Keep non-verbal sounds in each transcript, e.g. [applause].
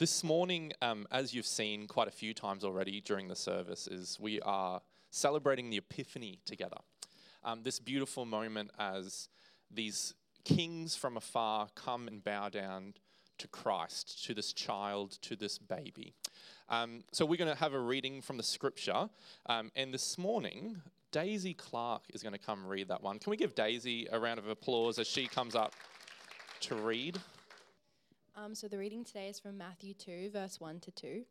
This morning, um, as you've seen quite a few times already during the service, is we are celebrating the Epiphany together. Um, this beautiful moment as these kings from afar come and bow down to Christ, to this child, to this baby. Um, so we're going to have a reading from the scripture. Um, and this morning, Daisy Clark is going to come read that one. Can we give Daisy a round of applause as she comes up to read? Um, so the reading today is from Matthew 2, verse 1 to 2.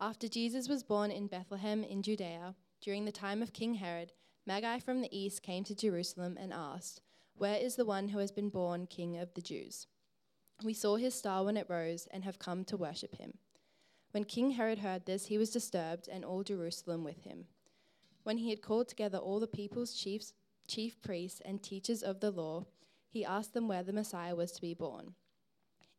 After Jesus was born in Bethlehem in Judea, during the time of King Herod, Magi from the east came to Jerusalem and asked, Where is the one who has been born King of the Jews? We saw his star when it rose and have come to worship him. When King Herod heard this, he was disturbed, and all Jerusalem with him. When he had called together all the people's chiefs, chief priests and teachers of the law, he asked them where the Messiah was to be born.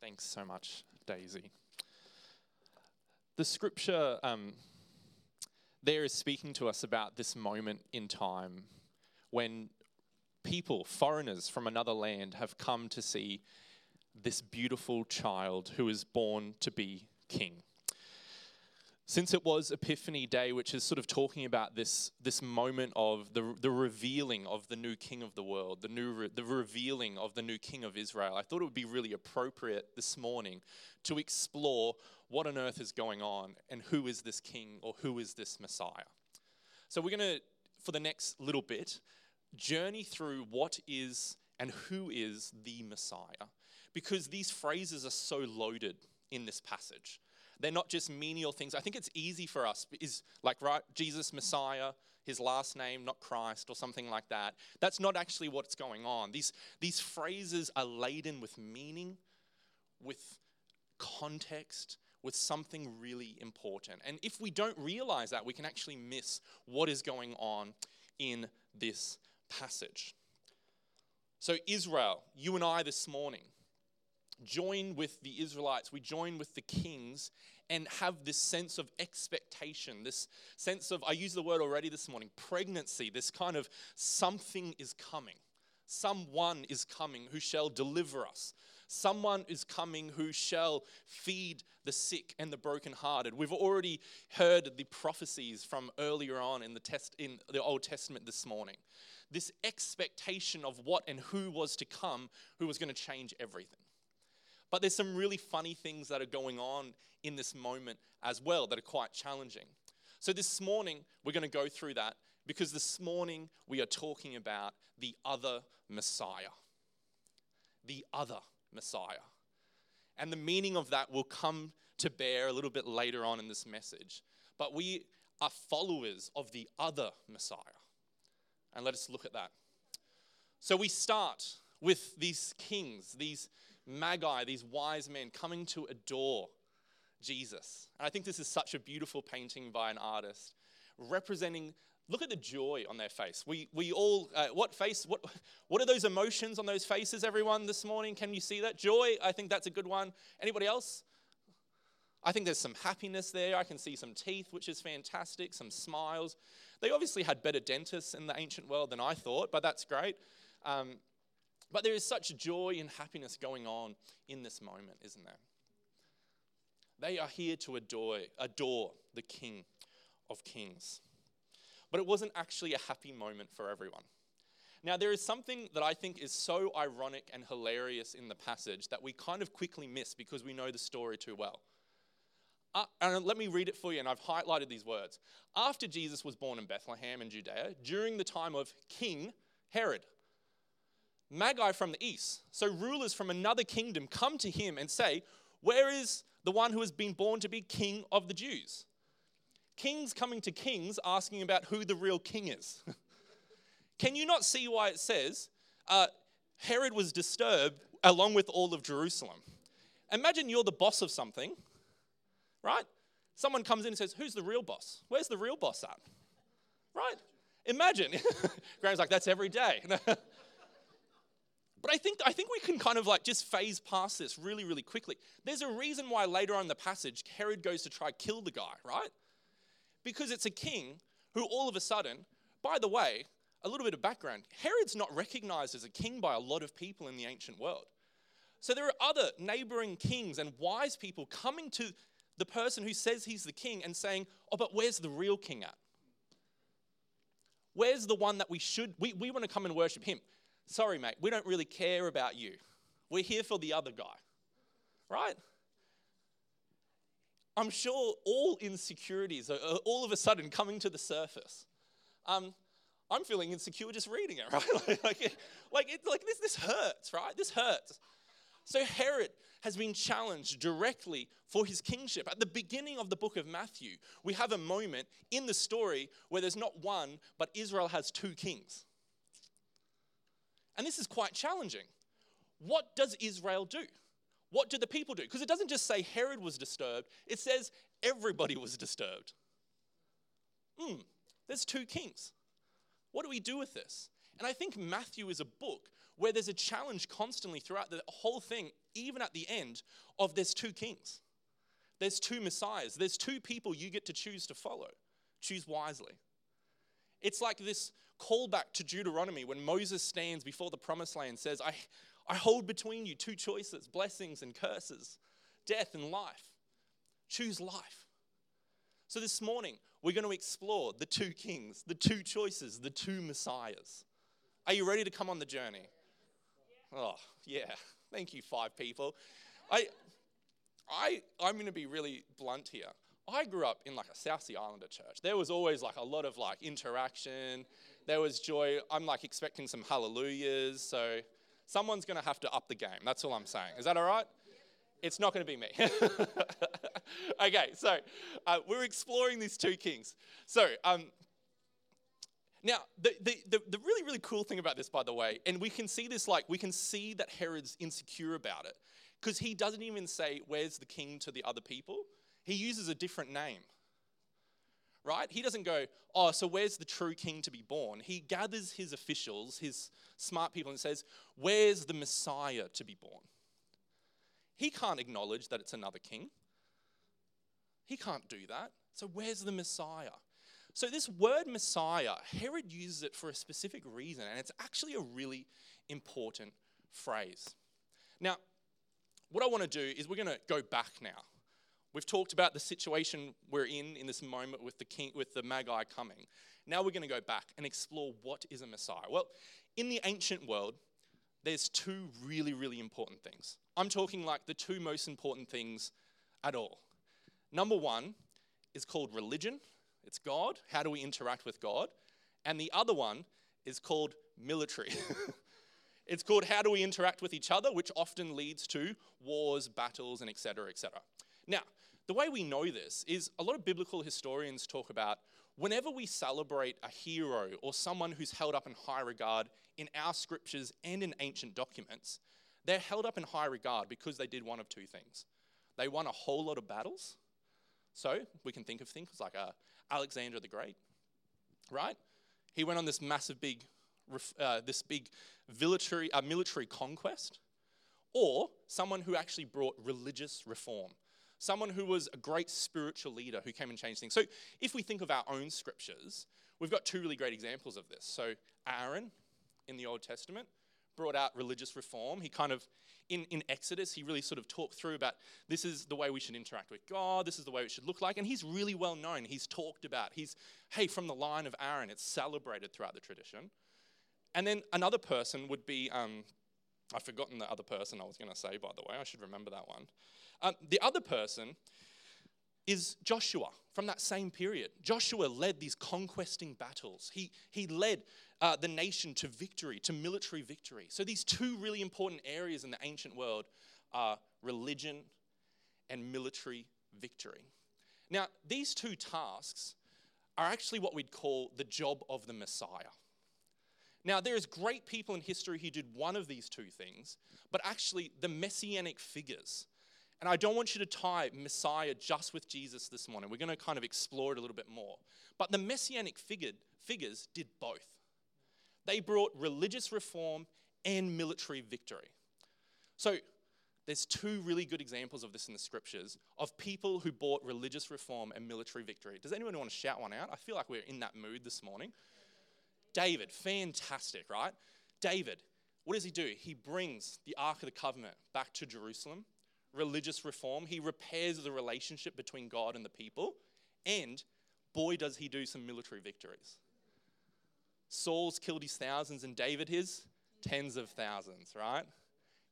Thanks so much, Daisy. The scripture um, there is speaking to us about this moment in time when people, foreigners from another land, have come to see this beautiful child who is born to be king since it was Epiphany Day, which is sort of talking about this, this moment of the, the revealing of the new king of the world, the, new re, the revealing of the new king of Israel, I thought it would be really appropriate this morning to explore what on earth is going on and who is this king or who is this Messiah. So we're going to, for the next little bit, journey through what is and who is the Messiah, because these phrases are so loaded in this passage. They're not just menial things. I think it's easy for us, is like, right, Jesus, Messiah, his last name, not Christ, or something like that. That's not actually what's going on. These, these phrases are laden with meaning, with context, with something really important. And if we don't realize that, we can actually miss what is going on in this passage. So, Israel, you and I this morning, join with the Israelites, we join with the kings and have this sense of expectation, this sense of, I used the word already this morning, pregnancy, this kind of something is coming. Someone is coming who shall deliver us. Someone is coming who shall feed the sick and the brokenhearted. We've already heard the prophecies from earlier on in the, test, in the Old Testament this morning. This expectation of what and who was to come, who was going to change everything. But there's some really funny things that are going on in this moment as well that are quite challenging. So this morning, we're going to go through that because this morning we are talking about the other Messiah. The other Messiah. And the meaning of that will come to bear a little bit later on in this message. But we are followers of the other Messiah. And let us look at that. So we start with these kings, these magi, these wise men coming to adore Jesus. And I think this is such a beautiful painting by an artist representing look at the joy on their face. We, we all uh, what face what, what are those emotions on those faces everyone this morning? Can you see that? Joy i think that's a good one. Anybody else? I think there's some happiness there. I can see some teeth which is fantastic some smiles. They obviously had better dentists in the ancient world than i thought but that's great. Um, but there is such joy and happiness going on in this moment, isn't there? They are here to adore, adore the King of Kings. But it wasn't actually a happy moment for everyone. Now, there is something that I think is so ironic and hilarious in the passage that we kind of quickly miss because we know the story too well. Uh, and let me read it for you, and I've highlighted these words. After Jesus was born in Bethlehem in Judea, during the time of King Herod, Magi from the east, so rulers from another kingdom, come to him and say, Where is the one who has been born to be king of the Jews? Kings coming to kings asking about who the real king is. [laughs] Can you not see why it says uh, Herod was disturbed along with all of Jerusalem? Imagine you're the boss of something right? Someone comes in and says, Who's the real boss? Where's the real boss at? Right? Imagine. [laughs] Graham's like, That's every day. [laughs] but I think, I think we can kind of like just phase past this really, really quickly. There's a reason why later on in the passage, Herod goes to try kill the guy, right? Because it's a king who all of a sudden, by the way, a little bit of background Herod's not recognized as a king by a lot of people in the ancient world. So there are other neighboring kings and wise people coming to the person who says he's the king and saying, Oh, but where's the real king at? Where's the one that we should, we, we want to come and worship him? Sorry, mate, we don't really care about you. We're here for the other guy, right? I'm sure all insecurities are all of a sudden coming to the surface. Um, I'm feeling insecure just reading it, [laughs] right? like, like, like, it, like this, this hurts, right? This hurts. So Herod has been challenged directly for his kingship. At the beginning of the book of Matthew, we have a moment in the story where there's not one, but Israel has two kings. And this is quite challenging. What does Israel do? What do the people do? Because it doesn't just say Herod was disturbed, it says everybody was disturbed. Hmm, there's two kings. What do we do with this? And I think Matthew is a book where there's a challenge constantly throughout the whole thing, even at the end, of there's two kings. There's two messiahs. There's two people you get to choose to follow. Choose wisely. It's like this callback to Deuteronomy when Moses stands before the promised land and says, I, I hold between you two choices blessings and curses, death and life. Choose life. So this morning, we're going to explore the two kings, the two choices, the two messiahs. Are you ready to come on the journey? Oh, yeah. Thank you, five people. I, I, I'm going to be really blunt here. I grew up in like a South Sea Islander church. There was always like a lot of like interaction. There was joy. I'm like expecting some hallelujahs. So someone's going to have to up the game. That's all I'm saying. Is that all right? It's not going to be me. [laughs] okay, so uh, we're exploring these two kings. So um, now, the, the, the, the, really, really cool thing about this, by the way, and we can see this like, we can see that Herod's insecure about it, because he doesn't even say, Where's the king to the other people? He uses a different name, right? He doesn't go, Oh, so where's the true king to be born? He gathers his officials, his smart people, and says, Where's the Messiah to be born? He can't acknowledge that it's another king. He can't do that. So, where's the Messiah? So, this word Messiah, Herod uses it for a specific reason, and it's actually a really important phrase. Now, what I want to do is we're going to go back now. We've talked about the situation we're in in this moment with the king, with the Magi coming. Now we're going to go back and explore what is a Messiah. Well, in the ancient world, there's two really, really important things. I'm talking like the two most important things at all. Number one is called religion, it's God. How do we interact with God? And the other one is called military. [laughs] it's called how do we interact with each other, which often leads to wars, battles, and etc. etc. Now, the way we know this is a lot of biblical historians talk about whenever we celebrate a hero or someone who's held up in high regard in our scriptures and in ancient documents, they're held up in high regard because they did one of two things. They won a whole lot of battles. So we can think of things like a, Alexander the Great, right? He went on this massive big, uh, this big military, uh, military conquest, or someone who actually brought religious reform, someone who was a great spiritual leader who came and changed things. So if we think of our own scriptures, we've got two really great examples of this. So Aaron in the Old Testament brought out religious reform. He kind of in, in Exodus, he really sort of talked through about this is the way we should interact with God, this is the way it should look like. And he's really well known. He's talked about, he's, hey, from the line of Aaron, it's celebrated throughout the tradition. And then another person would be, um, I've forgotten the other person I was going to say, by the way. I should remember that one. Um, the other person is Joshua from that same period. Joshua led these conquesting battles. He, he led uh, the nation to victory, to military victory. So these two really important areas in the ancient world are religion and military victory. Now, these two tasks are actually what we'd call the job of the Messiah. Now, there is great people in history who did one of these two things, but actually the messianic figures. And I don't want you to tie Messiah just with Jesus this morning. We're going to kind of explore it a little bit more. But the messianic figured, figures did both. They brought religious reform and military victory. So, there's two really good examples of this in the scriptures of people who brought religious reform and military victory. Does anyone want to shout one out? I feel like we're in that mood this morning. David, fantastic, right? David, what does he do? He brings the Ark of the Covenant back to Jerusalem, religious reform. He repairs the relationship between God and the people. And boy, does he do some military victories. Saul's killed his thousands and David his tens of thousands, right?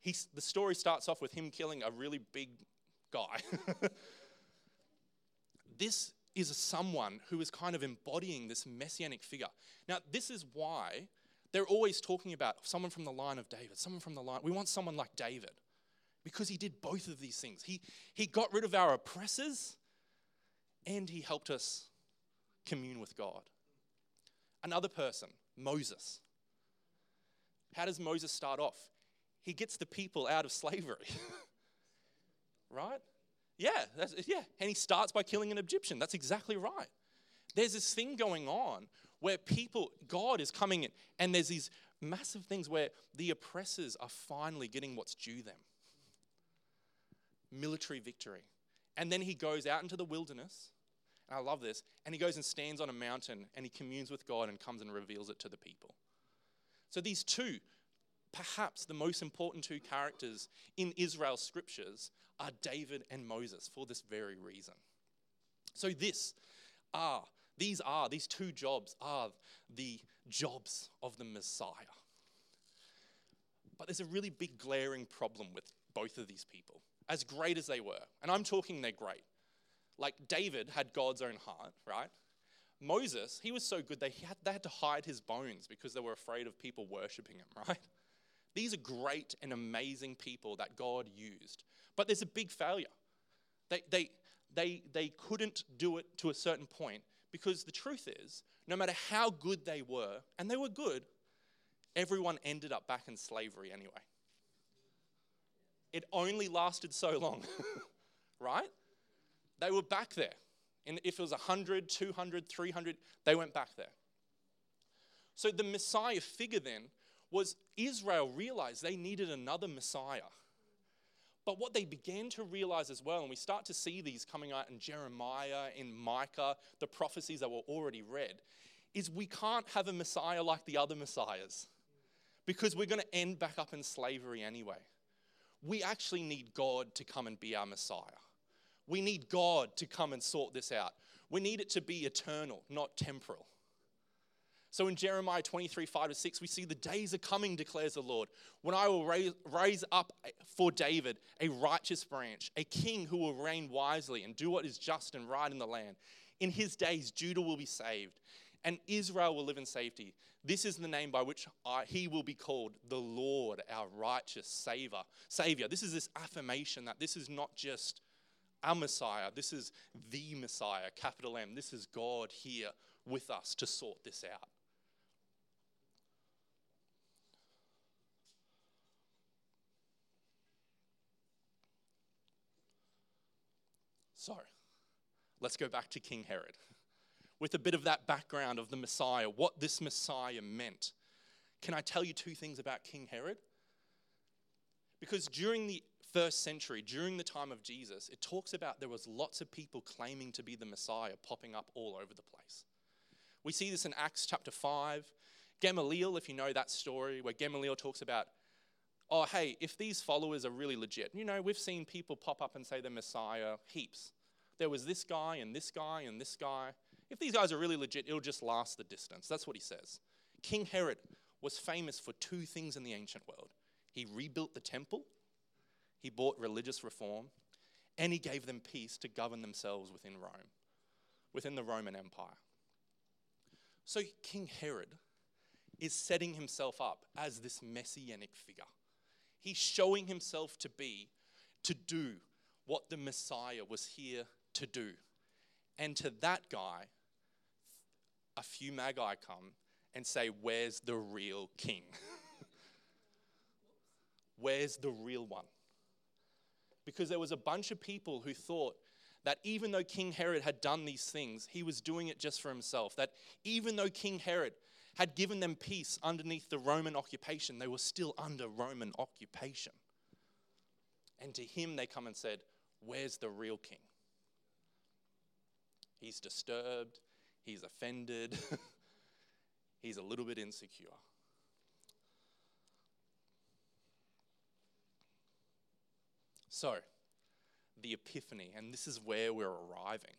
He's, the story starts off with him killing a really big guy. [laughs] this is someone who is kind of embodying this messianic figure. Now, this is why they're always talking about someone from the line of David, someone from the line. We want someone like David because he did both of these things. He, he got rid of our oppressors and he helped us commune with God. Another person, Moses. How does Moses start off? He gets the people out of slavery. [laughs] right? Yeah, yeah. And he starts by killing an Egyptian. That's exactly right. There's this thing going on where people, God is coming in, and there's these massive things where the oppressors are finally getting what's due them military victory. And then he goes out into the wilderness, and I love this, and he goes and stands on a mountain and he communes with God and comes and reveals it to the people. So these two, perhaps the most important two characters in Israel's scriptures, are David and Moses for this very reason. So, this are, these are, these two jobs are the jobs of the Messiah. But there's a really big glaring problem with both of these people, as great as they were. And I'm talking they're great. Like David had God's own heart, right? Moses, he was so good they had, they had to hide his bones because they were afraid of people worshipping him, [laughs] right? These are great and amazing people that God used. But there's a big failure. They, they, they, they couldn't do it to a certain point because the truth is, no matter how good they were, and they were good, everyone ended up back in slavery anyway. It only lasted so long, [laughs] right? They were back there. And if it was 100, 200, 300, they went back there. So the Messiah figure then was Israel realized they needed another Messiah. But what they began to realize as well, and we start to see these coming out in Jeremiah, in Micah, the prophecies that were already read, is we can't have a Messiah like the other Messiahs because we're going to end back up in slavery anyway. We actually need God to come and be our Messiah. We need God to come and sort this out. We need it to be eternal, not temporal. So in Jeremiah 23, 5 to 6, we see the days are coming, declares the Lord, when I will raise, raise up for David a righteous branch, a king who will reign wisely and do what is just and right in the land. In his days, Judah will be saved, and Israel will live in safety. This is the name by which I, he will be called the Lord, our righteous Savior. Savior. This is this affirmation that this is not just our Messiah, this is the Messiah, capital M. This is God here with us to sort this out. So, let's go back to King Herod with a bit of that background of the Messiah, what this Messiah meant. Can I tell you two things about King Herod? Because during the first century, during the time of Jesus, it talks about there was lots of people claiming to be the Messiah popping up all over the place. We see this in Acts chapter 5. Gamaliel, if you know that story, where Gamaliel talks about oh, hey, if these followers are really legit, you know, we've seen people pop up and say they're Messiah heaps. There was this guy and this guy and this guy. If these guys are really legit, it'll just last the distance. That's what he says. King Herod was famous for two things in the ancient world he rebuilt the temple, he brought religious reform, and he gave them peace to govern themselves within Rome, within the Roman Empire. So King Herod is setting himself up as this messianic figure. He's showing himself to be, to do what the Messiah was here to do. And to that guy, a few magi come and say, Where's the real king? [laughs] Where's the real one? Because there was a bunch of people who thought that even though King Herod had done these things, he was doing it just for himself. That even though King Herod had given them peace underneath the Roman occupation, they were still under Roman occupation. And to him, they come and said, Where's the real king? He's disturbed, he's offended, [laughs] he's a little bit insecure. So, the epiphany, and this is where we're arriving,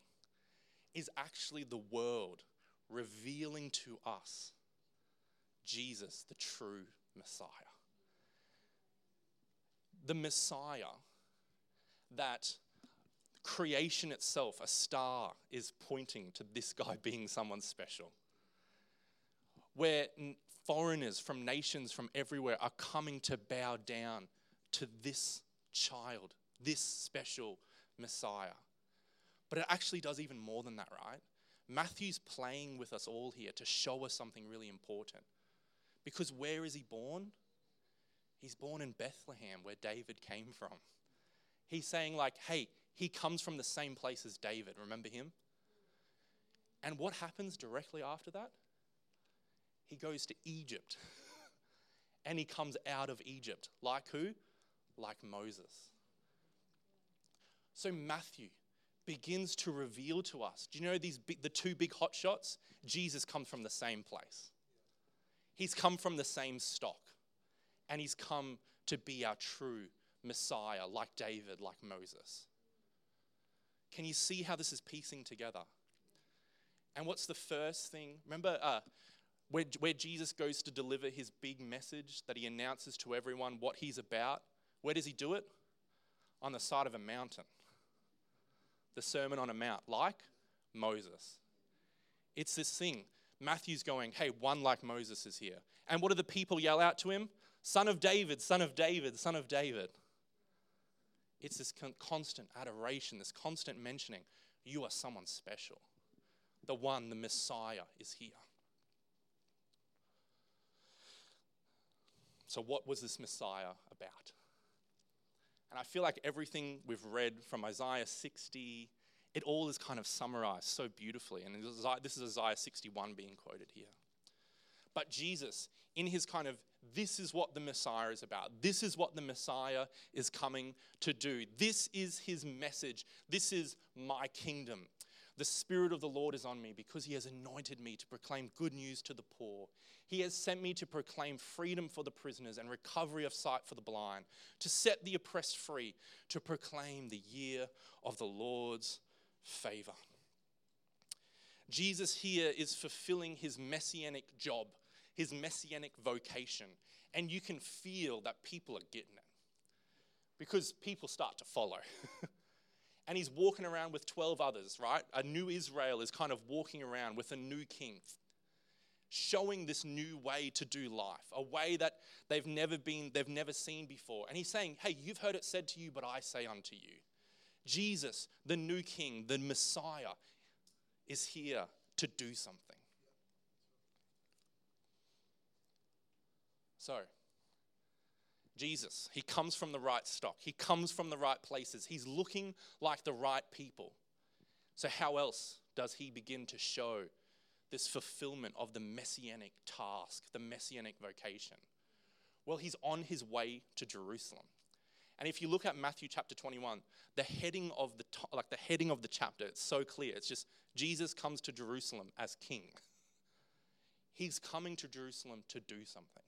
is actually the world revealing to us Jesus, the true Messiah. The Messiah that creation itself, a star, is pointing to this guy [laughs] being someone special. Where foreigners from nations from everywhere are coming to bow down to this child, this special Messiah. But it actually does even more than that, right? Matthew's playing with us all here to show us something really important. Because where is he born? He's born in Bethlehem, where David came from. He's saying, like, hey, he comes from the same place as David. Remember him? And what happens directly after that? He goes to Egypt. [laughs] and he comes out of Egypt. Like who? Like Moses. So Matthew begins to reveal to us. Do you know these big, the two big hot shots? Jesus comes from the same place. He's come from the same stock. And he's come to be our true Messiah, like David, like Moses. Can you see how this is piecing together? And what's the first thing? Remember uh, where, where Jesus goes to deliver his big message that he announces to everyone what he's about? Where does he do it? On the side of a mountain. The Sermon on a Mount, like Moses. It's this thing. Matthew's going, hey, one like Moses is here. And what do the people yell out to him? Son of David, son of David, son of David. It's this constant adoration, this constant mentioning. You are someone special. The one, the Messiah, is here. So, what was this Messiah about? And I feel like everything we've read from Isaiah 60, it all is kind of summarized so beautifully. And this is Isaiah 61 being quoted here. But Jesus, in his kind of this is what the Messiah is about. This is what the Messiah is coming to do. This is his message. This is my kingdom. The Spirit of the Lord is on me because he has anointed me to proclaim good news to the poor. He has sent me to proclaim freedom for the prisoners and recovery of sight for the blind, to set the oppressed free, to proclaim the year of the Lord's favor. Jesus here is fulfilling his messianic job his messianic vocation. And you can feel that people are getting it because people start to follow. [laughs] and he's walking around with 12 others, right? A new Israel is kind of walking around with a new king, showing this new way to do life, a way that they've never been, they've never seen before. And he's saying, Hey, you've heard it said to you, but I say unto you. Jesus, the new king, the Messiah, is here to do something. So, Jesus, he comes from the right stock. He comes from the right places. He's looking like the right people. So, how else does he begin to show this fulfillment of the messianic task, the messianic vocation? Well, he's on his way to Jerusalem. And if you look at Matthew chapter 21, the heading of the like the heading of the chapter, it's so clear. It's just Jesus comes to Jerusalem as king. [laughs] He's coming to Jerusalem to do something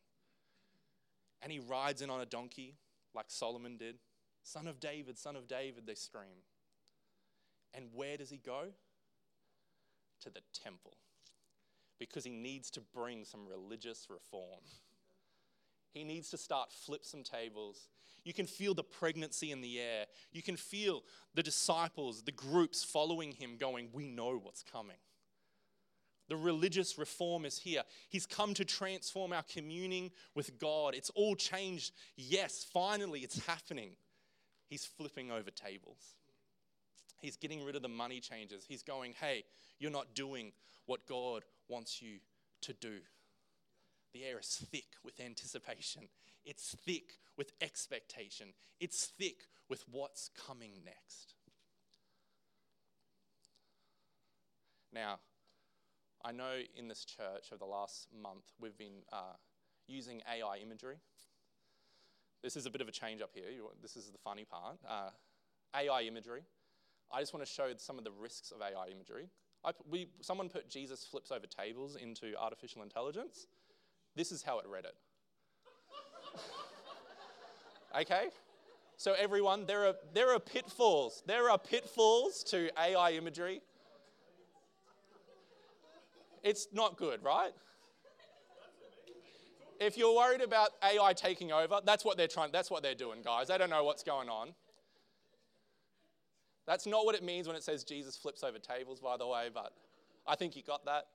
and he rides in on a donkey like Solomon did. Son of David, son of David, they scream. And where does he go? To the temple. because he needs to bring some religious reform. He needs to start flip some tables. You can feel the pregnancy in the air. You can feel the disciples, the groups following him going, We know what's coming. The religious reform is here. He's come to transform our communing with God. It's all changed. Yes, finally, it's happening. He's flipping over tables. He's getting rid of the money changers. He's going, Hey, you're not doing what God wants you to do. The air is thick with anticipation, it's thick with expectation, it's thick with what's coming next. Now, I know in this church over the last month we've been uh, using AI imagery. This is a bit of a change up here. This is the funny part. Uh, AI imagery. I just want to show some of the risks of AI imagery. I, we, someone put Jesus flips over tables into artificial intelligence. This is how it read it. [laughs] okay? So, everyone, there are, there are pitfalls. There are pitfalls to AI imagery. It's not good, right? If you're worried about AI taking over, that's what they're trying, that's what they're doing, guys. They don't know what's going on. That's not what it means when it says Jesus flips over tables, by the way, but I think you got that.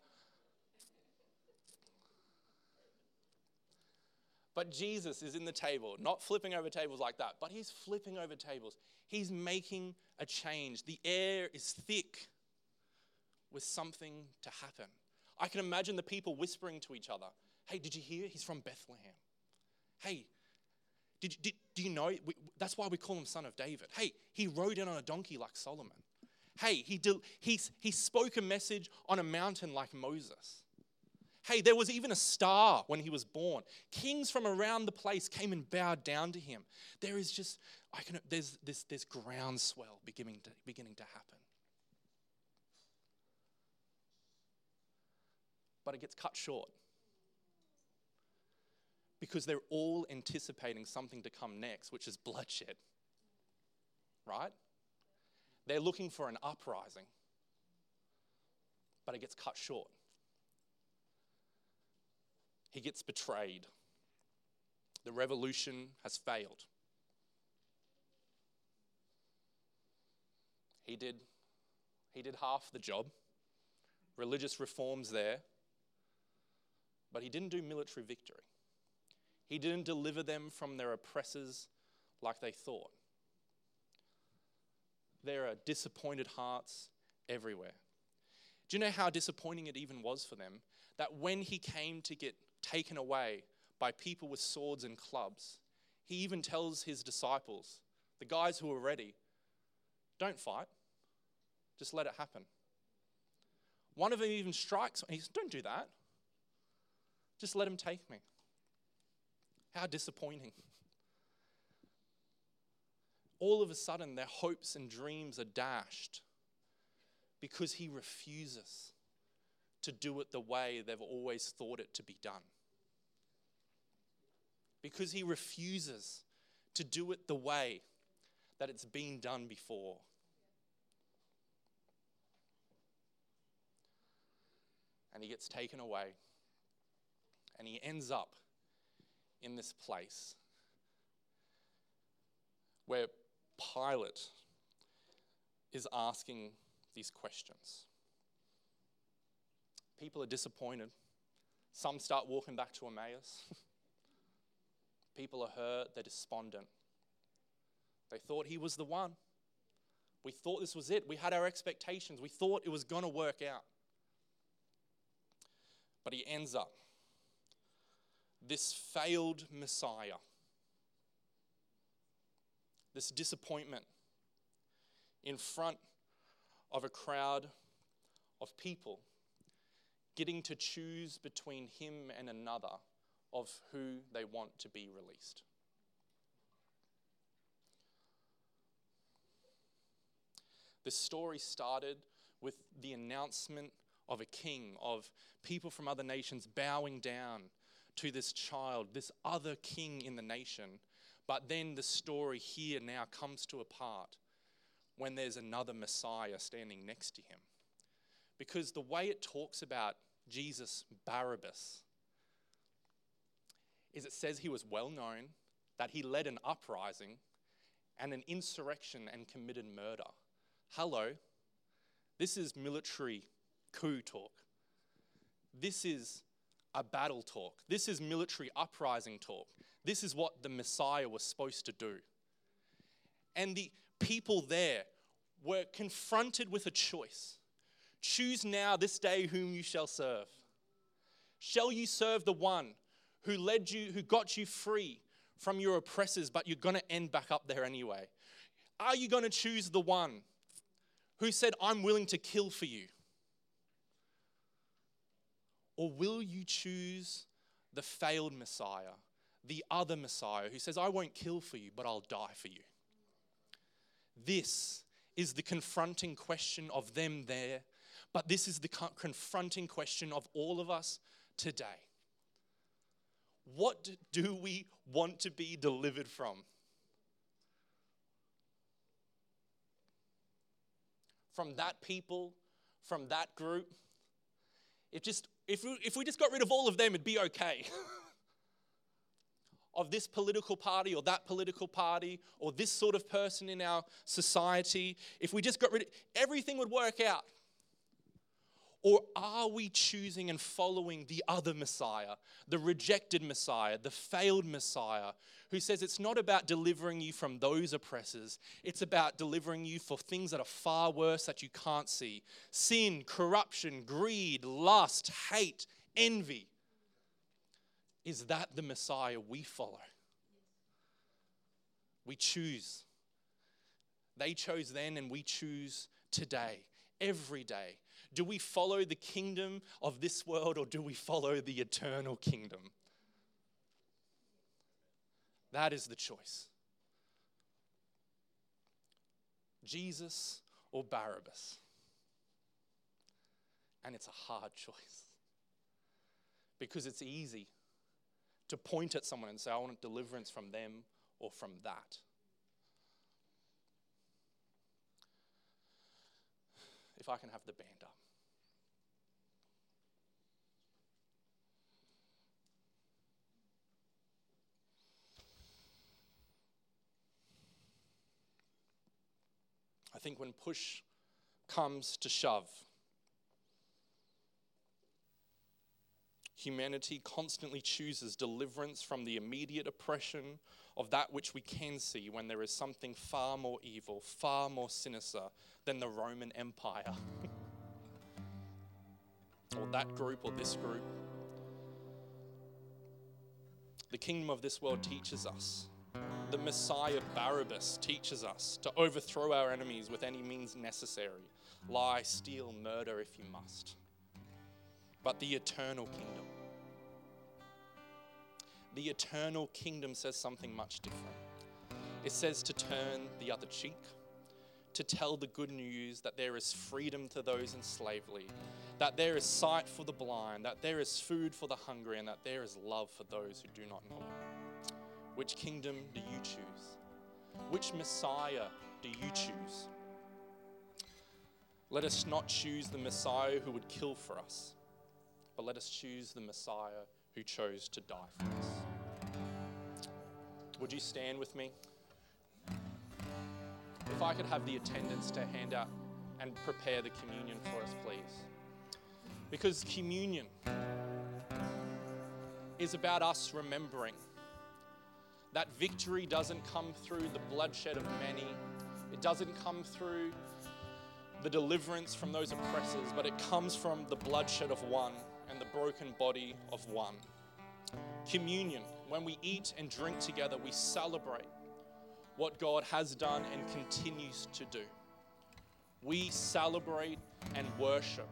But Jesus is in the table, not flipping over tables like that, but he's flipping over tables. He's making a change. The air is thick with something to happen. I can imagine the people whispering to each other Hey, did you hear? He's from Bethlehem. Hey, did, did, do you know? We, that's why we call him son of David. Hey, he rode in on a donkey like Solomon. Hey, he, did, he, he spoke a message on a mountain like Moses. Hey, there was even a star when he was born. Kings from around the place came and bowed down to him. There is just, I can, there's this, this groundswell beginning to, beginning to happen. But it gets cut short because they're all anticipating something to come next, which is bloodshed. Right? They're looking for an uprising, but it gets cut short. He gets betrayed. The revolution has failed. He did, he did half the job. Religious reforms there. But he didn't do military victory. He didn't deliver them from their oppressors like they thought. There are disappointed hearts everywhere. Do you know how disappointing it even was for them? That when he came to get taken away by people with swords and clubs. He even tells his disciples, the guys who are ready, don't fight, just let it happen. One of them even strikes, he says, Don't do that. Just let him take me. How disappointing. All of a sudden, their hopes and dreams are dashed because he refuses to do it the way they've always thought it to be done. Because he refuses to do it the way that it's been done before. And he gets taken away. And he ends up in this place where Pilate is asking these questions people are disappointed. Some start walking back to Emmaus. [laughs] people are hurt, they're despondent. They thought he was the one. We thought this was it. We had our expectations. We thought it was going to work out. But he ends up this failed Messiah, this disappointment in front of a crowd of people getting to choose between him and another of who they want to be released. The story started with the announcement of a king, of people from other nations bowing down to this child, this other king in the nation. But then the story here now comes to a part when there's another Messiah standing next to him. Because the way it talks about Jesus Barabbas is it says he was well known, that he led an uprising and an insurrection and committed murder. Hello, this is military coup talk. This is a battle talk. This is military uprising talk. This is what the Messiah was supposed to do. And the people there were confronted with a choice choose now this day whom you shall serve. Shall you serve the one who led you, who got you free from your oppressors, but you're going to end back up there anyway? Are you going to choose the one who said, I'm willing to kill for you? Or will you choose the failed Messiah, the other Messiah who says, I won't kill for you, but I'll die for you? This is the confronting question of them there, but this is the confronting question of all of us today. What do we want to be delivered from? From that people, from that group? If, just, if, we, if we just got rid of all of them, it'd be okay. [laughs] of this political party or that political party or this sort of person in our society, if we just got rid of everything would work out. Or are we choosing and following the other Messiah, the rejected Messiah, the failed Messiah, who says it's not about delivering you from those oppressors, it's about delivering you for things that are far worse that you can't see sin, corruption, greed, lust, hate, envy? Is that the Messiah we follow? We choose. They chose then, and we choose today, every day. Do we follow the kingdom of this world or do we follow the eternal kingdom? That is the choice. Jesus or Barabbas? And it's a hard choice because it's easy to point at someone and say, I want deliverance from them or from that. If I can have the band up. I think when push comes to shove, humanity constantly chooses deliverance from the immediate oppression of that which we can see when there is something far more evil, far more sinister than the Roman Empire. [laughs] or that group or this group. The kingdom of this world teaches us. The Messiah Barabbas teaches us to overthrow our enemies with any means necessary lie, steal, murder if you must. But the eternal kingdom the eternal kingdom says something much different. It says to turn the other cheek, to tell the good news that there is freedom to those in slavery, that there is sight for the blind, that there is food for the hungry, and that there is love for those who do not know Which kingdom do you choose? Which Messiah do you choose? Let us not choose the Messiah who would kill for us, but let us choose the Messiah who chose to die for us. Would you stand with me? If I could have the attendants to hand out and prepare the communion for us, please. Because communion is about us remembering that victory doesn't come through the bloodshed of many, it doesn't come through the deliverance from those oppressors, but it comes from the bloodshed of one and the broken body of one. Communion, when we eat and drink together, we celebrate what God has done and continues to do. We celebrate and worship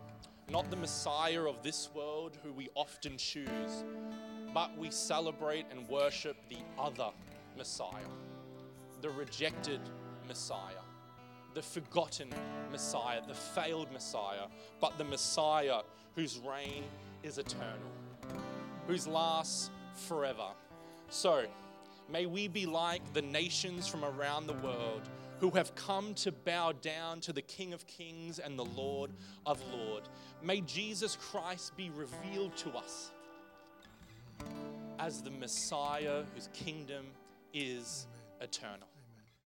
not the Messiah of this world who we often choose, but we celebrate and worship the other Messiah, the rejected Messiah, the forgotten Messiah, the failed Messiah, but the Messiah whose reign is eternal, whose lasts forever. So, May we be like the nations from around the world who have come to bow down to the King of Kings and the Lord of Lords. May Jesus Christ be revealed to us as the Messiah whose kingdom is eternal.